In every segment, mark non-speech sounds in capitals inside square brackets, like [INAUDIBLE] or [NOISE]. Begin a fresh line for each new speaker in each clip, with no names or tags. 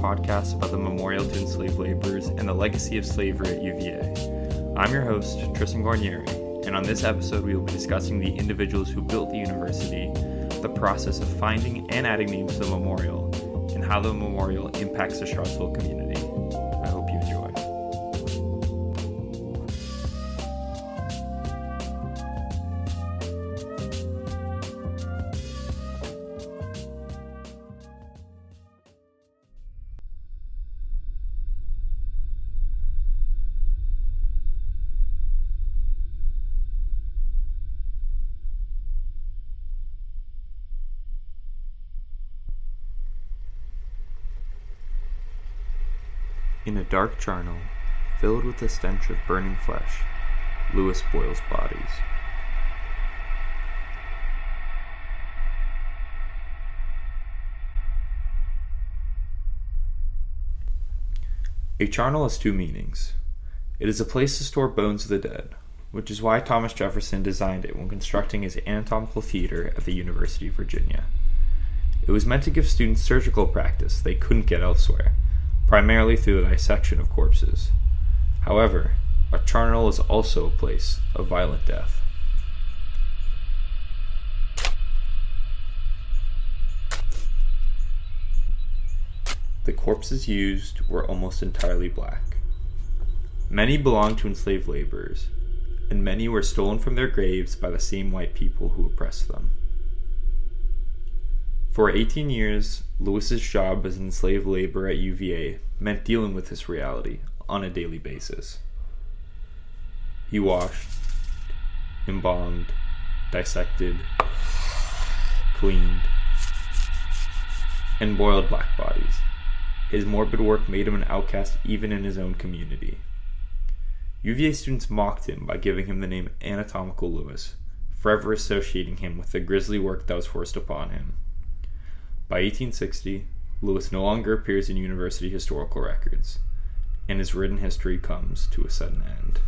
podcast about the memorial to enslaved laborers and the legacy of slavery at UVA. I'm your host, Tristan Guarnieri, and on this episode, we will be discussing the individuals who built the university, the process of finding and adding names to the memorial, and how the memorial impacts the Charlottesville community. In a dark charnel, filled with the stench of burning flesh, Lewis boils bodies. A charnel has two meanings. It is a place to store bones of the dead, which is why Thomas Jefferson designed it when constructing his anatomical theater at the University of Virginia. It was meant to give students surgical practice they couldn't get elsewhere primarily through the dissection of corpses. However, a charnel is also a place of violent death. The corpses used were almost entirely black. Many belonged to enslaved laborers, and many were stolen from their graves by the same white people who oppressed them. For 18 years, Lewis's job as enslaved labor at UVA meant dealing with this reality on a daily basis. He washed, embalmed, dissected, cleaned, and boiled black bodies. His morbid work made him an outcast even in his own community. UVA students mocked him by giving him the name Anatomical Lewis, forever associating him with the grisly work that was forced upon him. By 1860, Lewis no longer appears in university historical records, and his written history comes to a sudden end.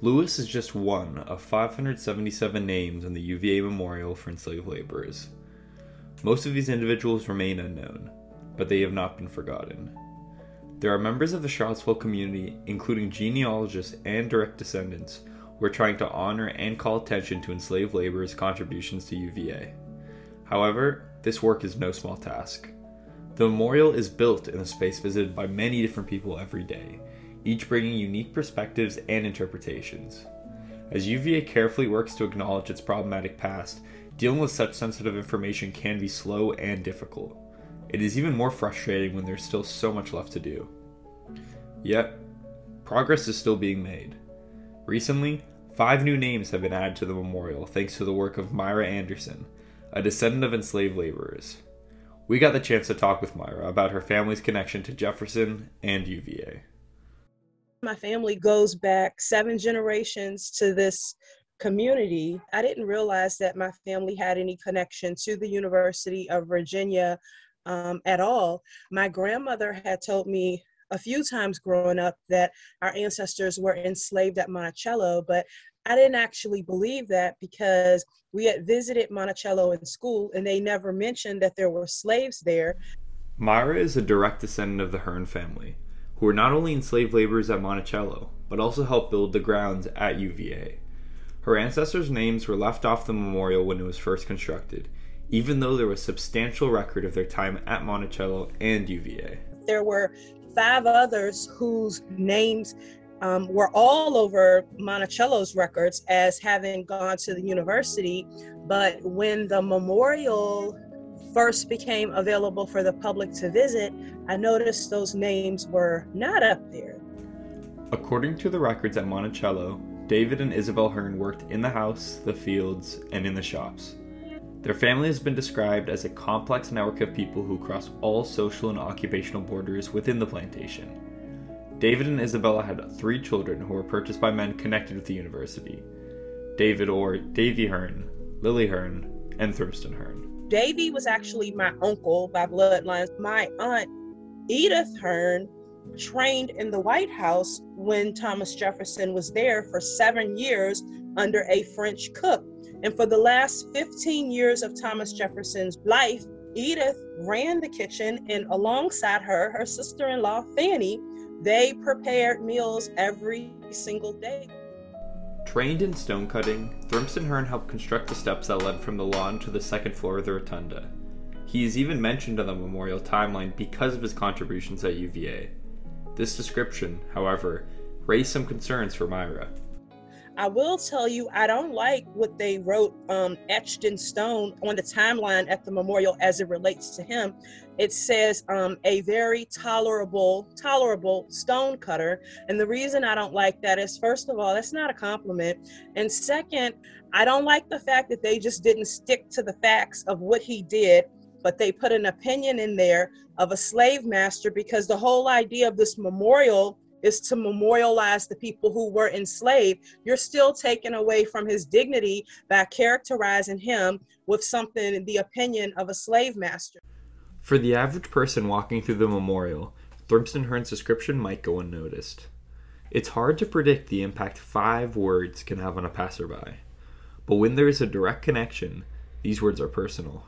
Lewis is just one of 577 names on the UVA Memorial for Enslaved Laborers. Most of these individuals remain unknown, but they have not been forgotten. There are members of the Charlottesville community, including genealogists and direct descendants, who are trying to honor and call attention to enslaved laborers' contributions to UVA. However, this work is no small task. The memorial is built in a space visited by many different people every day, each bringing unique perspectives and interpretations. As UVA carefully works to acknowledge its problematic past, dealing with such sensitive information can be slow and difficult. It is even more frustrating when there's still so much left to do. Yet, progress is still being made. Recently, five new names have been added to the memorial thanks to the work of Myra Anderson, a descendant of enslaved laborers. We got the chance to talk with Myra about her family's connection to Jefferson and UVA.
My family goes back seven generations to this community. I didn't realize that my family had any connection to the University of Virginia um, at all. My grandmother had told me a few times growing up that our ancestors were enslaved at Monticello, but I didn't actually believe that because we had visited Monticello in school and they never mentioned that there were slaves there.
Myra is a direct descendant of the Hern family, who were not only enslaved laborers at Monticello, but also helped build the grounds at UVA. Her ancestors' names were left off the memorial when it was first constructed, even though there was substantial record of their time at Monticello and UVA.
There were five others whose names um, were all over Monticello's records as having gone to the university, but when the memorial first became available for the public to visit, I noticed those names were not up there.
According to the records at Monticello, David and Isabel Hern worked in the house, the fields, and in the shops. Their family has been described as a complex network of people who cross all social and occupational borders within the plantation. David and Isabella had three children who were purchased by men connected with the university David or Davy Hern, Lily Hern, and Thrimston Hern.
Davy was actually my uncle by bloodlines. My aunt, Edith Hern, trained in the White House when Thomas Jefferson was there for seven years under a French cook. And for the last 15 years of Thomas Jefferson's life, Edith ran the kitchen, and alongside her, her sister in law, Fanny, they prepared meals every single day.
Trained in stone cutting, Thrimston Hern helped construct the steps that led from the lawn to the second floor of the rotunda. He is even mentioned on the memorial timeline because of his contributions at UVA. This description, however, raised some concerns for Myra.
I will tell you, I don't like what they wrote um, etched in stone on the timeline at the memorial as it relates to him. It says um, a very tolerable, tolerable stone cutter. And the reason I don't like that is, first of all, that's not a compliment. And second, I don't like the fact that they just didn't stick to the facts of what he did, but they put an opinion in there of a slave master because the whole idea of this memorial is to memorialize the people who were enslaved, you're still taken away from his dignity by characterizing him with something, the opinion of a slave master.
For the average person walking through the memorial, Thrimston Hern's description might go unnoticed. It's hard to predict the impact five words can have on a passerby. But when there is a direct connection, these words are personal.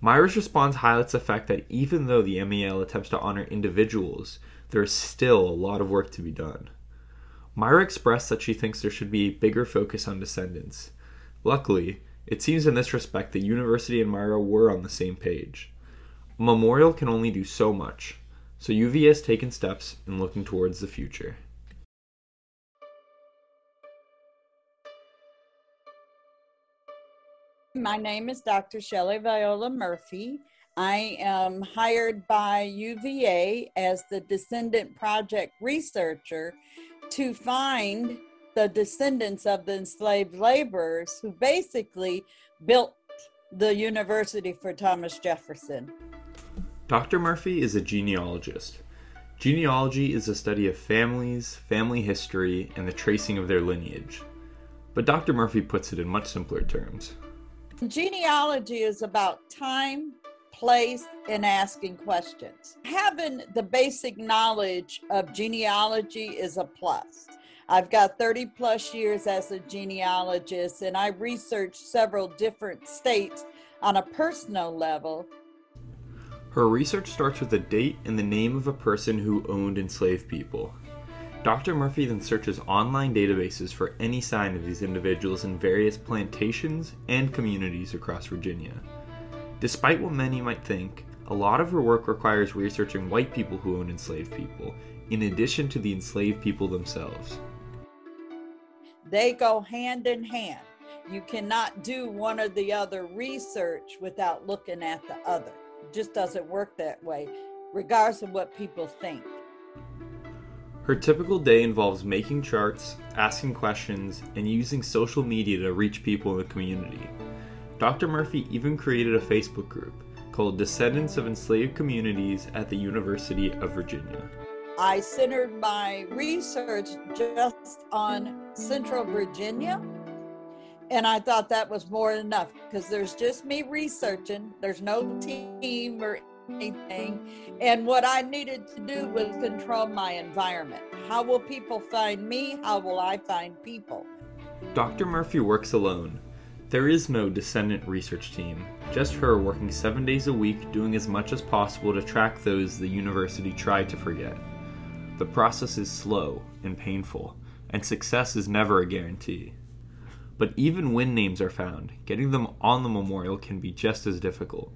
Myra's response highlights the fact that even though the MEL attempts to honor individuals, there is still a lot of work to be done. Myra expressed that she thinks there should be a bigger focus on descendants. Luckily, it seems in this respect the university and Myra were on the same page. A memorial can only do so much, so UVA has taken steps in looking towards the future.
My name is Dr. Shelley Viola Murphy. I am hired by UVA as the Descendant Project researcher to find the descendants of the enslaved laborers who basically built the university for Thomas Jefferson.
Dr. Murphy is a genealogist. Genealogy is the study of families, family history, and the tracing of their lineage. But Dr. Murphy puts it in much simpler terms.
Genealogy is about time, place and asking questions. Having the basic knowledge of genealogy is a plus. I've got 30 plus years as a genealogist, and I researched several different states on a personal level.
Her research starts with the date and the name of a person who owned enslaved people. Dr. Murphy then searches online databases for any sign of these individuals in various plantations and communities across Virginia. Despite what many might think, a lot of her work requires researching white people who own enslaved people, in addition to the enslaved people themselves.
They go hand in hand. You cannot do one or the other research without looking at the other. It just doesn't work that way, regardless of what people think.
Her typical day involves making charts, asking questions, and using social media to reach people in the community. Dr. Murphy even created a Facebook group called Descendants of Enslaved Communities at the University of Virginia.
I centered my research just on Central Virginia, and I thought that was more than enough because there's just me researching, there's no team or anything. And what I needed to do was control my environment. How will people find me? How will I find people?
Dr. Murphy works alone, there is no descendant research team, just her working seven days a week doing as much as possible to track those the university tried to forget. The process is slow and painful, and success is never a guarantee. But even when names are found, getting them on the memorial can be just as difficult.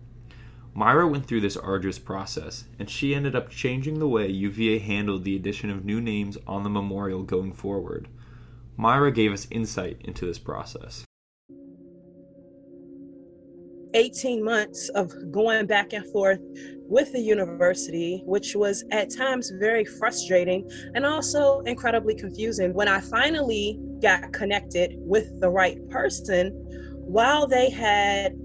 Myra went through this arduous process, and she ended up changing the way UVA handled the addition of new names on the memorial going forward. Myra gave us insight into this process.
18 months of going back and forth with the university, which was at times very frustrating and also incredibly confusing. When I finally got connected with the right person, while they had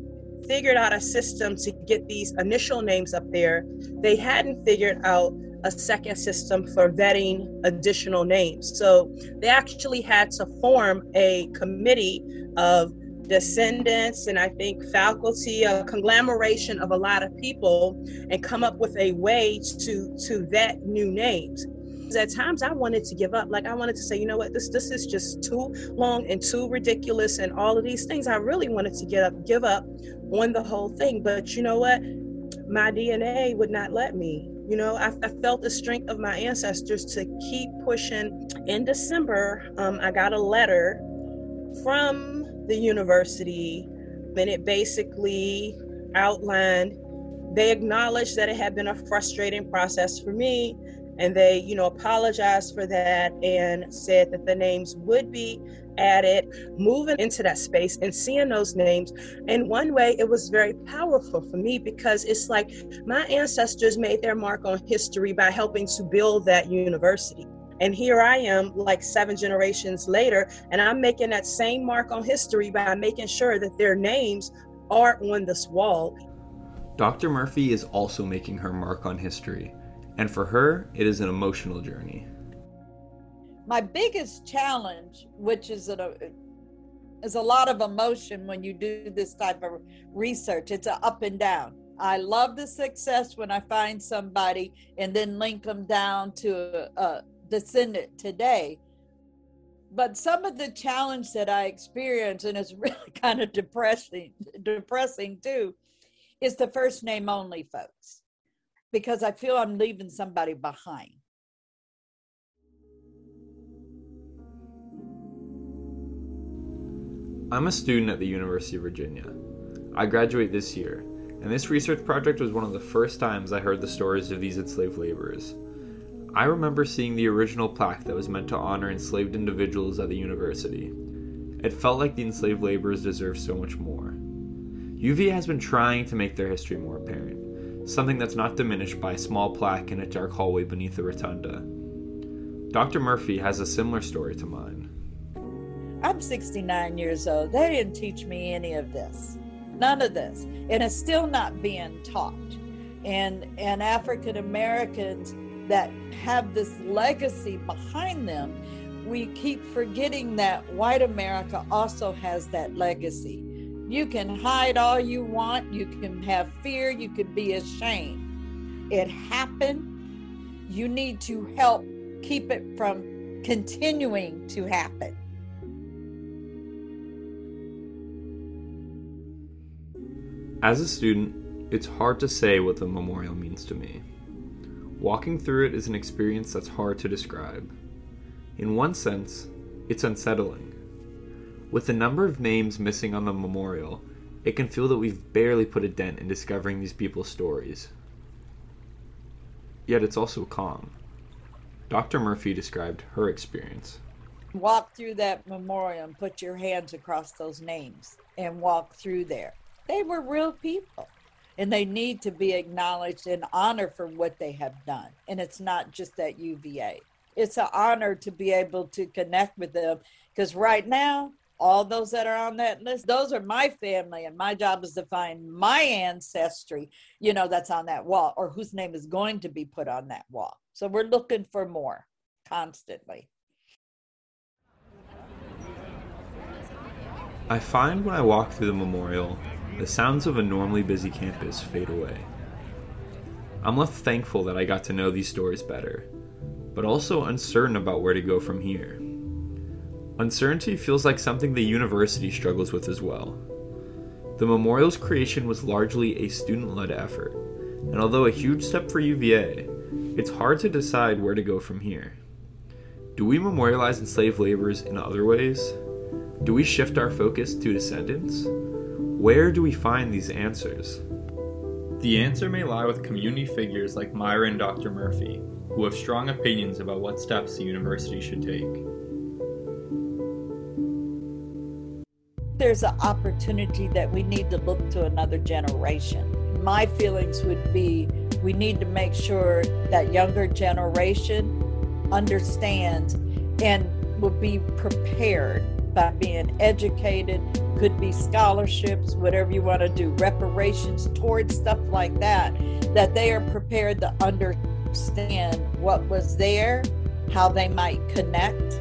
figured out a system to get these initial names up there, they hadn't figured out a second system for vetting additional names. So they actually had to form a committee of descendants and I think faculty, a conglomeration of a lot of people, and come up with a way to to vet new names. At times I wanted to give up. Like I wanted to say, you know what, this this is just too long and too ridiculous and all of these things. I really wanted to get up, give up on the whole thing. But you know what? My DNA would not let me. You know, I, I felt the strength of my ancestors to keep pushing. In December, um, I got a letter from the university, and it basically outlined, they acknowledged that it had been a frustrating process for me, and they, you know, apologized for that and said that the names would be added, moving into that space and seeing those names. In one way, it was very powerful for me because it's like my ancestors made their mark on history by helping to build that university. And here I am, like seven generations later, and I'm making that same mark on history by making sure that their names are on this wall.
Dr. Murphy is also making her mark on history, and for her, it is an emotional journey.
My biggest challenge, which is a, is a lot of emotion when you do this type of research, it's a up and down. I love the success when I find somebody and then link them down to a, descendant today. But some of the challenge that I experience, and it's [LAUGHS] really kind of depressing, depressing too, is the first name only folks, because I feel I'm leaving somebody behind.
I'm a student at the University of Virginia. I graduate this year, and this research project was one of the first times I heard the stories of these enslaved laborers. I remember seeing the original plaque that was meant to honor enslaved individuals at the university. It felt like the enslaved laborers deserved so much more. UVA has been trying to make their history more apparent, something that's not diminished by a small plaque in a dark hallway beneath the rotunda. Dr. Murphy has a similar story to mine.
I'm 69 years old. They didn't teach me any of this. None of this. And it's still not being taught. And and African Americans that have this legacy behind them, we keep forgetting that white America also has that legacy. You can hide all you want, you can have fear, you can be ashamed. It happened. You need to help keep it from continuing to happen.
As a student, it's hard to say what the memorial means to me. Walking through it is an experience that's hard to describe. In one sense, it's unsettling. With the number of names missing on the memorial, it can feel that we've barely put a dent in discovering these people's stories. Yet it's also calm. Dr. Murphy described her experience.
Walk through that memorial and put your hands across those names and walk through there. They were real people and they need to be acknowledged and honored for what they have done. And it's not just at UVA. It's an honor to be able to connect with them because right now, all those that are on that list, those are my family, and my job is to find my ancestry, you know, that's on that wall or whose name is going to be put on that wall. So we're looking for more constantly.
I find when I walk through the memorial the sounds of a normally busy campus fade away. I'm left thankful that I got to know these stories better, but also uncertain about where to go from here. Uncertainty feels like something the university struggles with as well. The memorial's creation was largely a student led effort, and although a huge step for UVA, it's hard to decide where to go from here. Do we memorialize enslaved laborers in other ways? Do we shift our focus to descendants? Where do we find these answers? The answer may lie with community figures like Myra and Dr. Murphy, who have strong opinions about what steps the university should take.
There's an opportunity that we need to look to another generation. My feelings would be we need to make sure that younger generation understands and would be prepared by being educated, could be scholarships, whatever you want to do, reparations towards stuff like that, that they are prepared to understand what was there, how they might connect,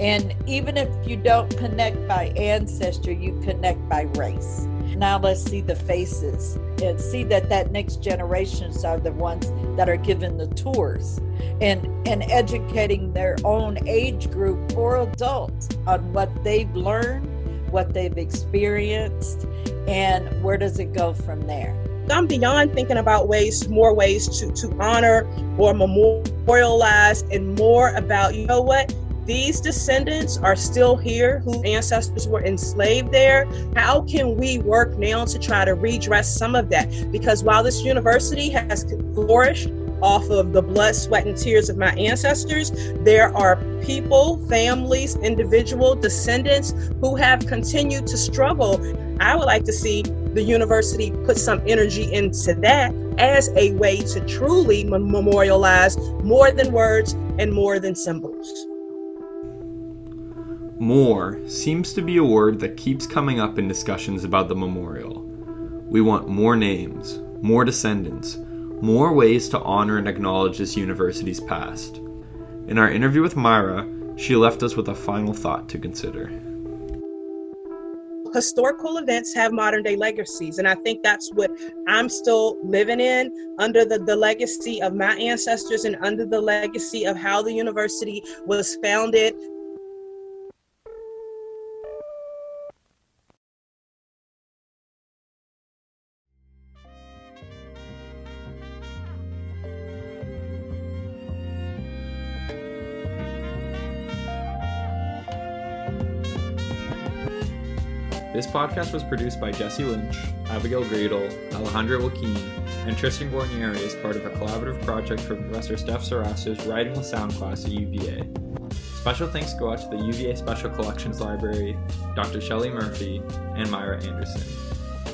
And even if you don't connect by ancestor, you connect by race. Now let's see the faces and see that that next generations are the ones that are given the tours and and educating their own age group or adults on what they've learned, what they've experienced, and where does it go from there.
I'm beyond thinking about ways, more ways to, to honor or memorialize, and more about, you know what? These descendants are still here whose ancestors were enslaved there. How can we work now to try to redress some of that? Because while this university has flourished off of the blood, sweat, and tears of my ancestors, there are people, families, individual descendants who have continued to struggle. I would like to see the university put some energy into that as a way to truly memorialize more than words and more than symbols.
More seems to be a word that keeps coming up in discussions about the memorial. We want more names, more descendants, more ways to honor and acknowledge this university's past. In our interview with Myra, she left us with a final thought to consider
historical events have modern day legacies. And I think that's what I'm still living in under the, the legacy of my ancestors and under the legacy of how the university was founded
podcast was produced by Jesse Lynch, Abigail Grable, Alejandro Waquin, and Tristan Guarnieri as part of a collaborative project for Professor Steph Ceraso's Writing with Sound class at UVA. Special thanks go out to the UVA Special Collections Library, Dr. Shelley Murphy, and Myra Anderson.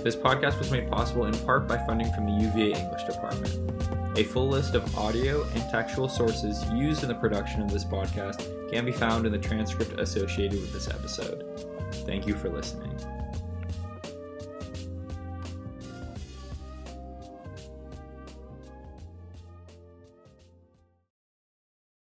This podcast was made possible in part by funding from the UVA English Department. A full list of audio and textual sources used in the production of this podcast can be found in the transcript associated with this episode. Thank you for listening.